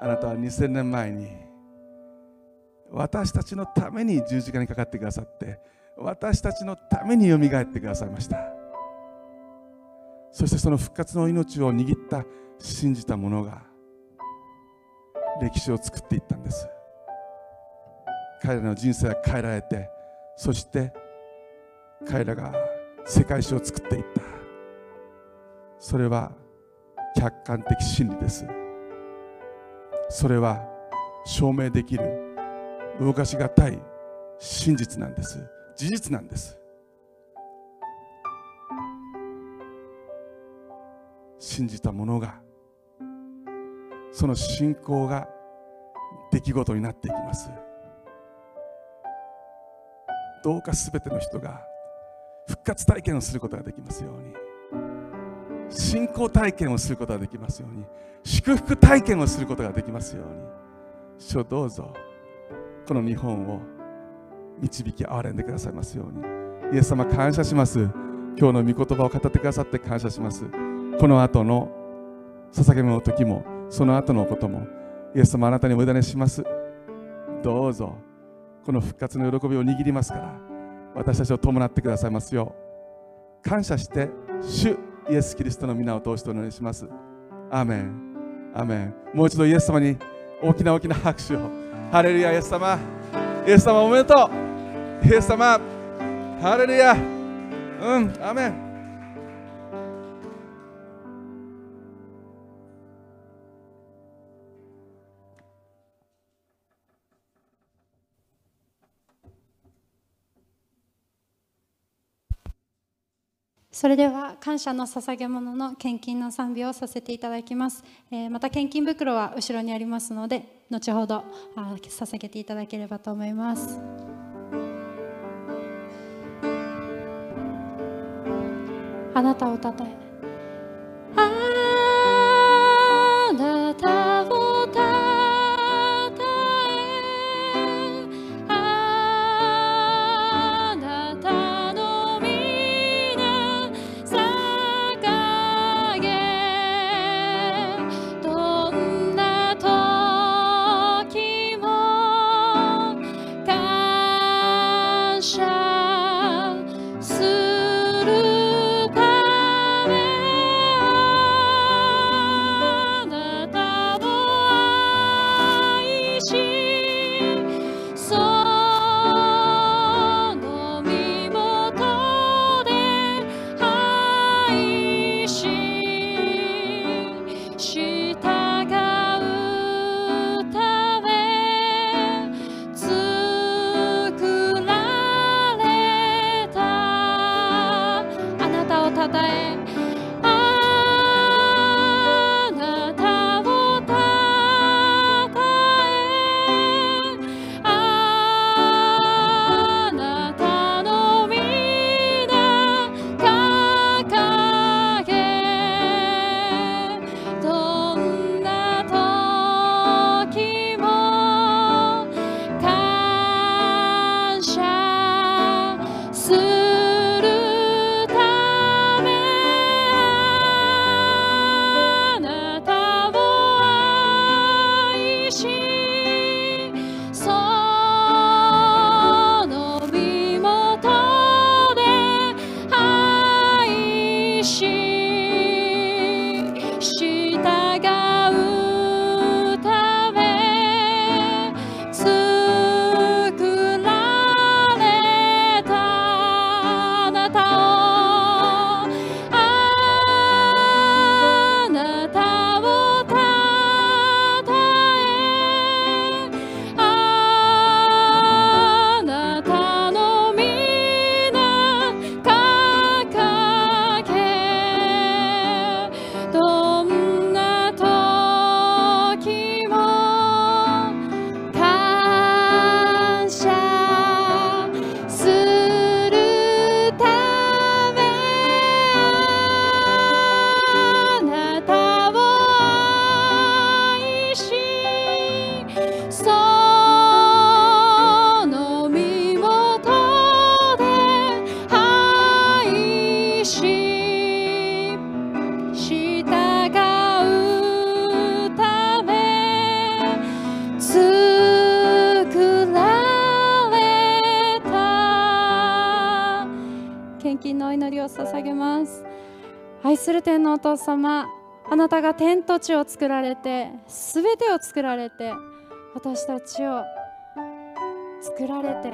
Speaker 2: あなたは2000年前に私たちのために十字架にかかってくださって私たちのためによみがえってくださいました。そしてその復活の命を握った信じた者が歴史を作っていったんです。彼らの人生は変えられてそして彼らが世界史を作っていった。それは客観的真理です。それは証明できる動かしがたい真実なんです。事実なんです。信じた者がその信仰が出来事になっていきます。どうかすべての人が復活体験をすることができますように。信仰体験をすることができますように。祝福体験をすることができますように。主どうぞこの日本を導き憐れんでくださいますように。イエス様感謝します。今日の御言葉を語ってくださって感謝します。この後の捧げ物の時もその後のこともイエス様あなたにお委ねします。どうぞこの復活の喜びを握りますから。私たちを伴ってくださいますよう。感謝して主イエス・キリストの皆を通してお願いします。アーメン。アーメン。もう一度イエス様に大きな大きな拍手を。ハレルヤイエス様。イエス様おめでとう。イエス様。ハレルヤ。うん。アーメン。
Speaker 1: それでは感謝の捧げ物の献金の賛美をさせていただきます、えー、また献金袋は後ろにありますので後ほどあ捧げていただければと思います。あなたをたたえ。父様あなたが天と地を作られてすべてを作られて私たちを作られて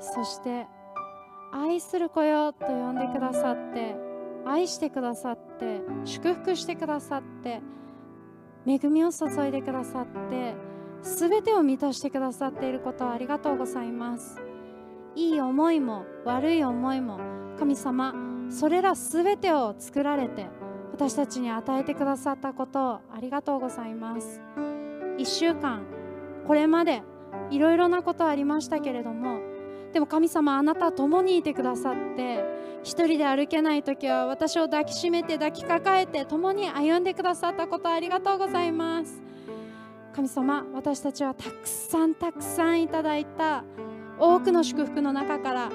Speaker 1: そして愛する子よと呼んでくださって愛してくださって祝福してくださって恵みを注いでくださってすべてを満たしてくださっていることをありがとうございます。いい思いも悪い思いも神様それらすべてを作られて私たちに与えてくださったことをありがとうございます。1週間これまでいろいろなことありましたけれどもでも神様あなたは共にいてくださって一人で歩けない時は私を抱きしめて抱きかかえて共に歩んでくださったことをありがとうございます。神様私たちはたくさんたくさんいただいた多くの祝福の中から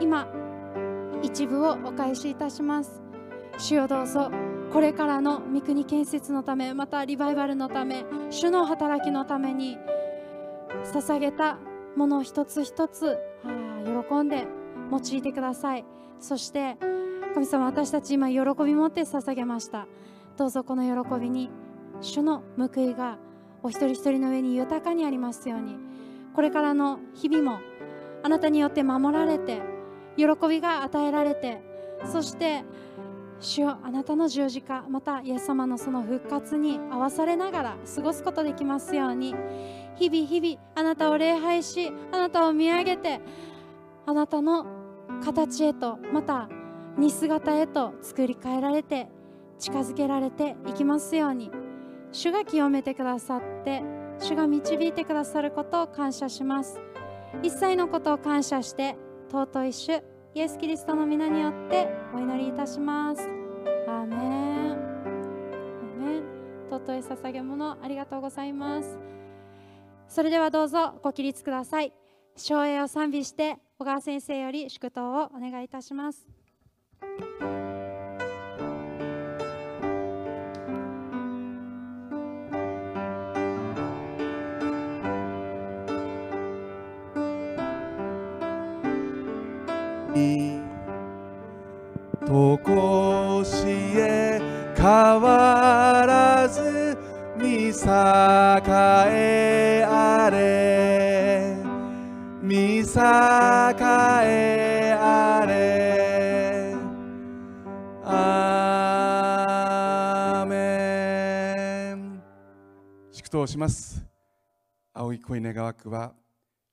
Speaker 1: 今一部をお返しいたします。主よどうぞ。これからの御国建設のためまたリバイバルのため主の働きのために捧げたものを一つ一つ喜んで用いてください。そして神様私たち今喜び持って捧げました。どうぞこの喜びに主の報いがお一人一人の上に豊かにありますように。これからの日々もあなたによって守られて喜びが与えられてそして主よあなたの十字架またイエス様のその復活に合わされながら過ごすことできますように。日々日々あなたを礼拝しあなたを見上げてあなたの形へとまた似姿へと作り変えられて近づけられていきますように。主が清めてくださって主が導いてくださることを感謝します。一切のことを感謝して尊い主イエス・キリストの皆によってお祈りいたします。アーメン。アーメン。尊い捧げ物ありがとうございます。それではどうぞご起立ください。省エを賛美して小川先生より祝祷をお願いいたします。
Speaker 2: とこしえ変わらず見栄えあれ。見栄えあれ。アーメン。祝祷します。青い恋願わくは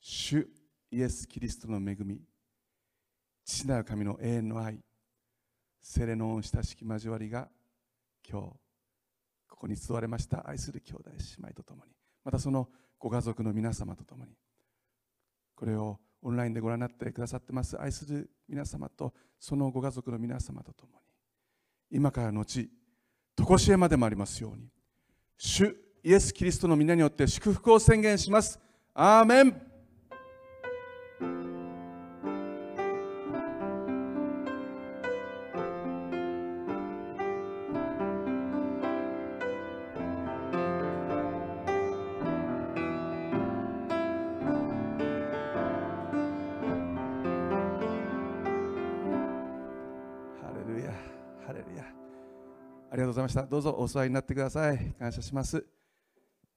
Speaker 2: 主イエス・キリストの恵み。父なる神の永遠の愛聖霊の親しき交わりが今日ここに集われました。愛する兄弟姉妹とともにまたそのご家族の皆様とともにこれをオンラインでご覧になってくださってます。愛する皆様とそのご家族の皆様とともに今からのち常しえまでもありますように主イエス・キリストの皆によって祝福を宣言します。アーメン。ました。どうぞお座りになってください。感謝します。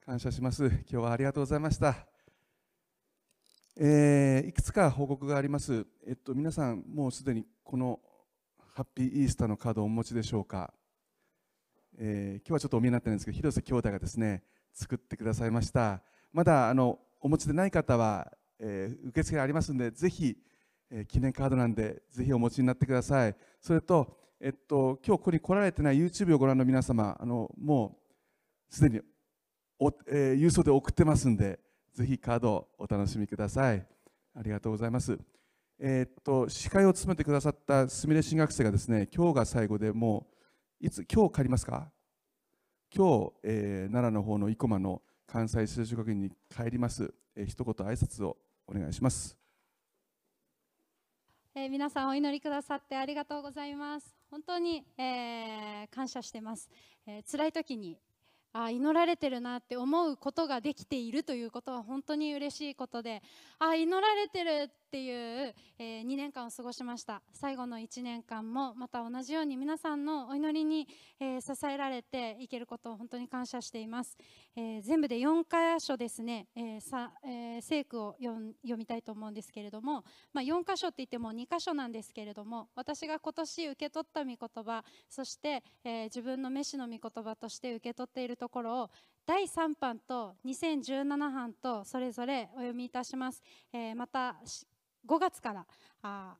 Speaker 2: 感謝します。今日はありがとうございました。えーいくつか報告があります、えっと、皆さん、もうすでにこのハッピーイースターのカードをお持ちでしょうか、えー今日はちょっとお見えになってないんですけど、広瀬兄弟がですね作ってくださいました。まだあのお持ちでない方は、えー受付がありますので、ぜひ、えー記念カードなんで、ぜひお持ちになってください。それと、えっと、今日ここに来られてない YouTube をご覧の皆様、あのもうすでにお、えー郵送で送ってますんで、ぜひカードをお楽しみください。ありがとうございます。えーっと司会を務めてくださったすみれ新学生がですね、今日が最後でもういつ今日帰りますか？今日、えー奈良の方の生駒の関西聖書学院に帰ります。えー一言挨拶をお願いします。
Speaker 1: えー皆さんお祈りくださってありがとうございます本当に、えー感謝してます、えー辛い時にあ祈られてるなって思うことができているということは本当に嬉しいことであ祈られてるっていう、え2年間を過ごしました。最後の1年間もまた同じように皆さんのお祈りに、えー支えられていけることを本当に感謝しています、えー全部で4箇所ですね、えーさえー聖句を読読みたいと思うんですけれどもまあ、4箇所って言っても2箇所なんですけれども私が今年受け取った御言葉そして、えー自分の飯の御言葉として受け取っているところを第3版と2017版とそれぞれお読みいたします、えーまた5月からあ、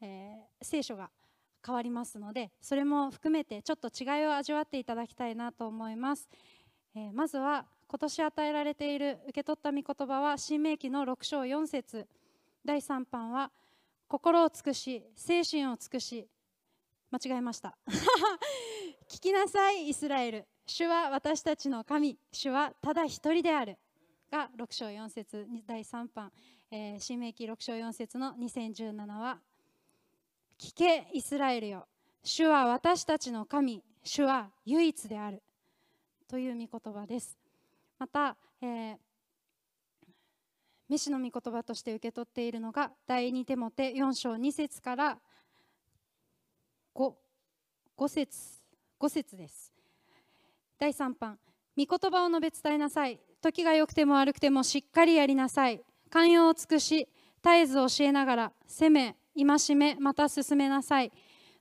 Speaker 1: えー聖書が変わりますのでそれも含めてちょっと違いを味わっていただきたいなと思います、えーまずは今年与えられている受け取った御言葉は新明記の6章4節。第3版は心を尽くし精神を尽くし。間違えました。聞きなさいイスラエル。主は私たちの神主はただ一人である。が6章4節第3版、えー、新明記6章4節の2017は聞けイスラエルよ。主は私たちの神主は唯一である。という御言葉です。また、えー飯の御言葉として受け取っているのが第2テモテ4章2節から 5, 5節5節です。第3版御言葉を述べ伝えなさい。時が良くても悪くてもしっかりやりなさい。寛容を尽くし絶えず教えながら責め戒めまた進めなさい。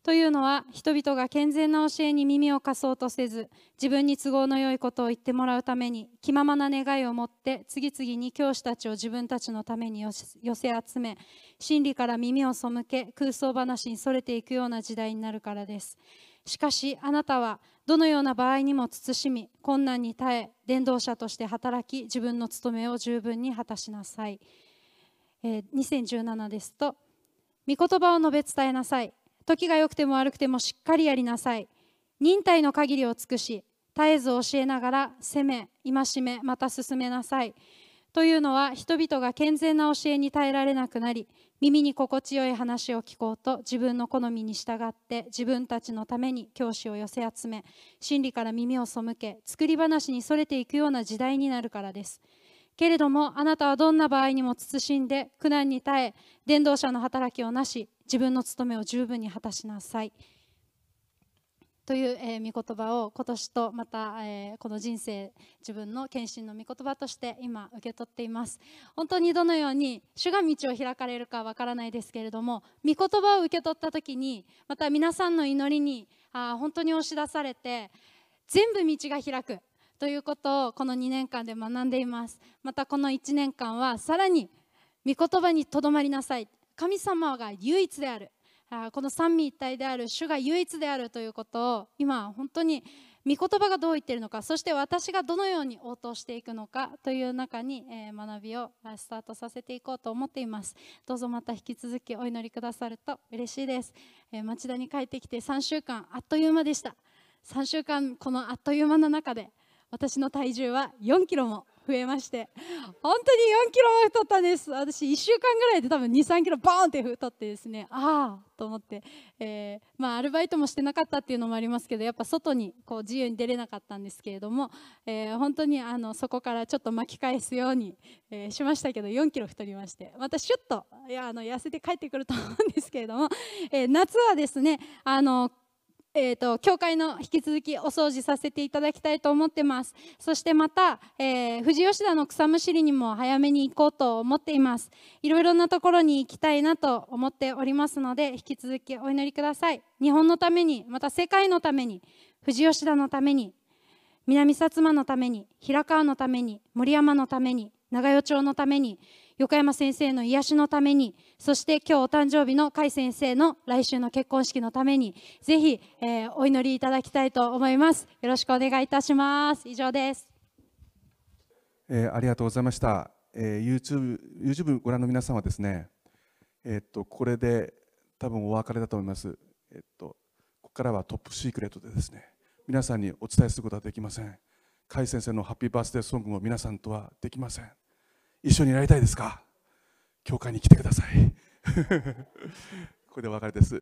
Speaker 1: というのは人々が健全な教えに耳を貸そうとせず自分に都合の良いことを言ってもらうために気ままな願いを持って次々に教師たちを自分たちのために寄せ集め真理から耳を背け空想話にそれていくような時代になるからです。しかしあなたはどのような場合にも慎み困難に耐え伝道者として働き自分の務めを十分に果たしなさい、えー2017ですと御言葉を述べ伝えなさい。時が良くても悪くてもしっかりやりなさい。忍耐の限りを尽くし絶えず教えながら責め戒めまた進めなさい。というのは人々が健全な教えに耐えられなくなり耳に心地よい話を聞こうと自分の好みに従って自分たちのために教師を寄せ集め真理から耳を背け作り話にそれていくような時代になるからです。けれどもあなたはどんな場合にも慎んで苦難に耐え伝道者の働きをなし自分の務めを十分に果たしなさい。という、えー御言葉を今年とまた、えーこの人生自分の献身の御言葉として今受け取っています。本当にどのように主が道を開かれるかわからないですけれども御言葉を受け取った時にまた皆さんの祈りにあ本当に押し出されて全部道が開くということをこの2年間で学んでいます。またこの1年間はさらに御言葉にとどまりなさい。神様が唯一である。この三位一体である主が唯一であるということを今本当に御言葉がどう言っているのかそして私がどのように応答していくのかという中に、え学びをスタートさせていこうと思っています。どうぞまた引き続きお祈りくださると嬉しいです、え町田に帰ってきて3週間あっという間でした。3週間このあっという間の中で私の体重は4キロも増えまして本当に4キロも太ったんです。私1週間ぐらいで多分23キロボーンって太ってですねああと思って、えーまあアルバイトもしてなかったっていうのもありますけどやっぱ外にこう自由に出れなかったんですけれども、えー本当にあのそこからちょっと巻き返すように、えーしましたけど4キロ太りましてまたシュッといやあの痩せて帰ってくると思うんですけれども、え夏はですねあのえーと、教会の引き続きお掃除させていただきたいと思ってます。そしてまた、えー、富士吉田の草むしりにも早めに行こうと思っています。いろいろなところに行きたいなと思っておりますので引き続きお祈りください。日本のためにまた世界のために富士吉田のために南薩摩のために平川のために森山のために長与町のために横山先生の癒しのためにそして今日お誕生日の甲斐先生の来週の結婚式のためにぜひ、えー、お祈りいただきたいと思います。よろしくお願いいたします。以上です、
Speaker 2: えー、ありがとうございました、えー、YouTube, YouTube ご覧の皆さんはですねえー、っとこれで多分お別れだと思います。えっとここからはトップシークレットでですね皆さんにお伝えすることはできません。甲斐先生のハッピーバースデーソングも皆さんとはできません。一緒にやりたいですか？教会に来てください。これでお別れです。